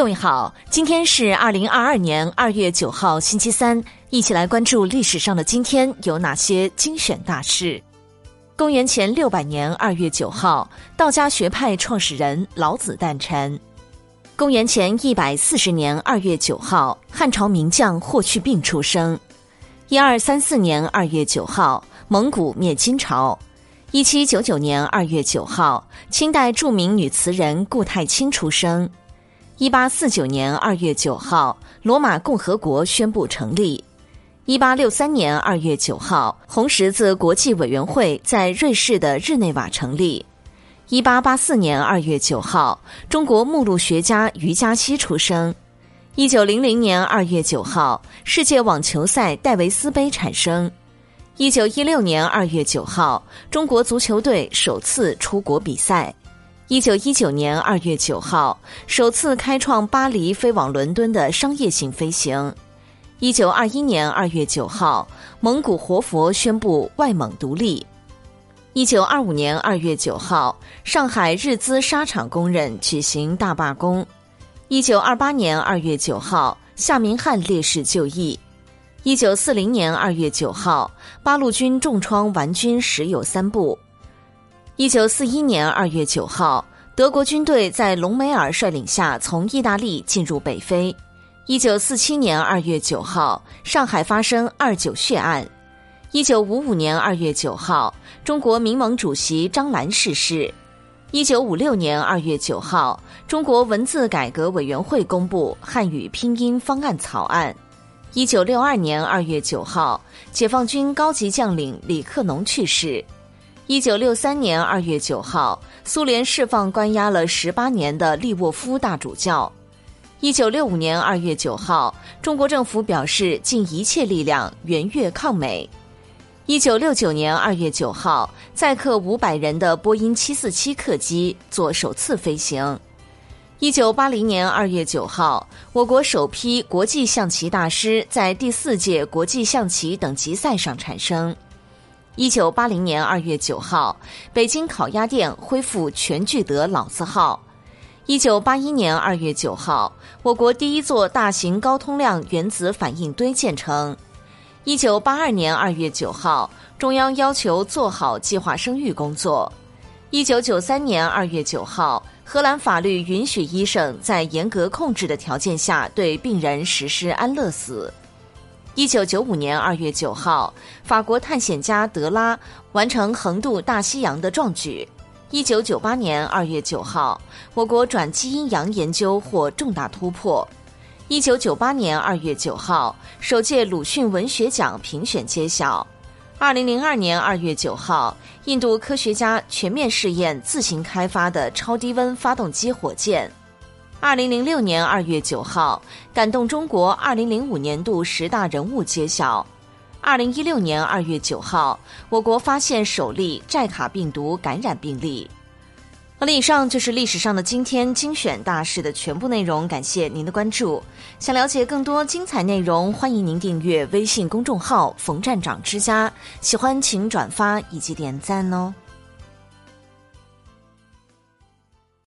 各位好，今天是二零二二年二月九号，星期三，一起来关注历史上的今天有哪些精选大事。公元前六百年二月九号，道家学派创始人老子诞辰。公元前一百四十年二月九号，汉朝名将霍去病出生。一二三四年二月九号，蒙古灭金朝。一七九九年二月九号，清代著名女词人顾太清出生。一八四九年二月九号，罗马共和国宣布成立。一八六三年二月九号，红十字国际委员会在瑞士的日内瓦成立。一八八四年二月九号，中国目录学家于嘉熙出生。一九零零年二月九号，世界网球赛戴维斯杯产生。一九一六年二月九号，中国足球队首次出国比赛。一九一九年二月九号，首次开创巴黎飞往伦敦的商业性飞行。一九二一年二月九号，蒙古活佛宣布外蒙独立。一九二五年二月九号，上海日资纱厂工人举行大罢工。一九二八年二月九号，夏明翰烈士就义。一九四零年二月九号，八路军重创顽军十有三部。一九四一年二月九号，德国军队在隆美尔率领下从意大利进入北非。一九四七年二月九号，上海发生二九血案。一九五五年二月九号，中国民盟主席张澜逝世。一九五六年二月九号，中国文字改革委员会公布汉语拼音方案草案。一九六二年二月九号，解放军高级将领李克农去世。一九六三年二月九号，苏联释放关押了十八年的利沃夫大主教。一九六五年二月九号，中国政府表示尽一切力量援越抗美。一九六九年二月九号，载客五百人的波音七四七客机做首次飞行。一九八零年二月九号，我国首批国际象棋大师在第四届国际象棋等级赛上产生。一九八零年二月九号，北京烤鸭店恢复全聚德老字号。一九八一年二月九号，我国第一座大型高通量原子反应堆建成。一九八二年二月九号，中央要求做好计划生育工作。一九九三年二月九号。荷兰法律允许医生在严格控制的条件下对病人实施安乐死。一九九五年二月九号，法国探险家德拉完成横渡大西洋的壮举。一九九八年二月九号，我国转基因羊研究获重大突破。一九九八年二月九号，首届鲁迅文学奖评选揭晓。二零零二年二月九号，印度科学家全面试验自行开发的超低温发动机火箭。二零零六年二月九号，感动中国二零零五年度十大人物揭晓。二零一六年二月九号，我国发现首例寨卡病毒感染病例。好了，以上就是历史上的今天精选大事的全部内容，感谢您的关注。想了解更多精彩内容，欢迎您订阅微信公众号“冯站长之家”。喜欢请转发以及点赞哦。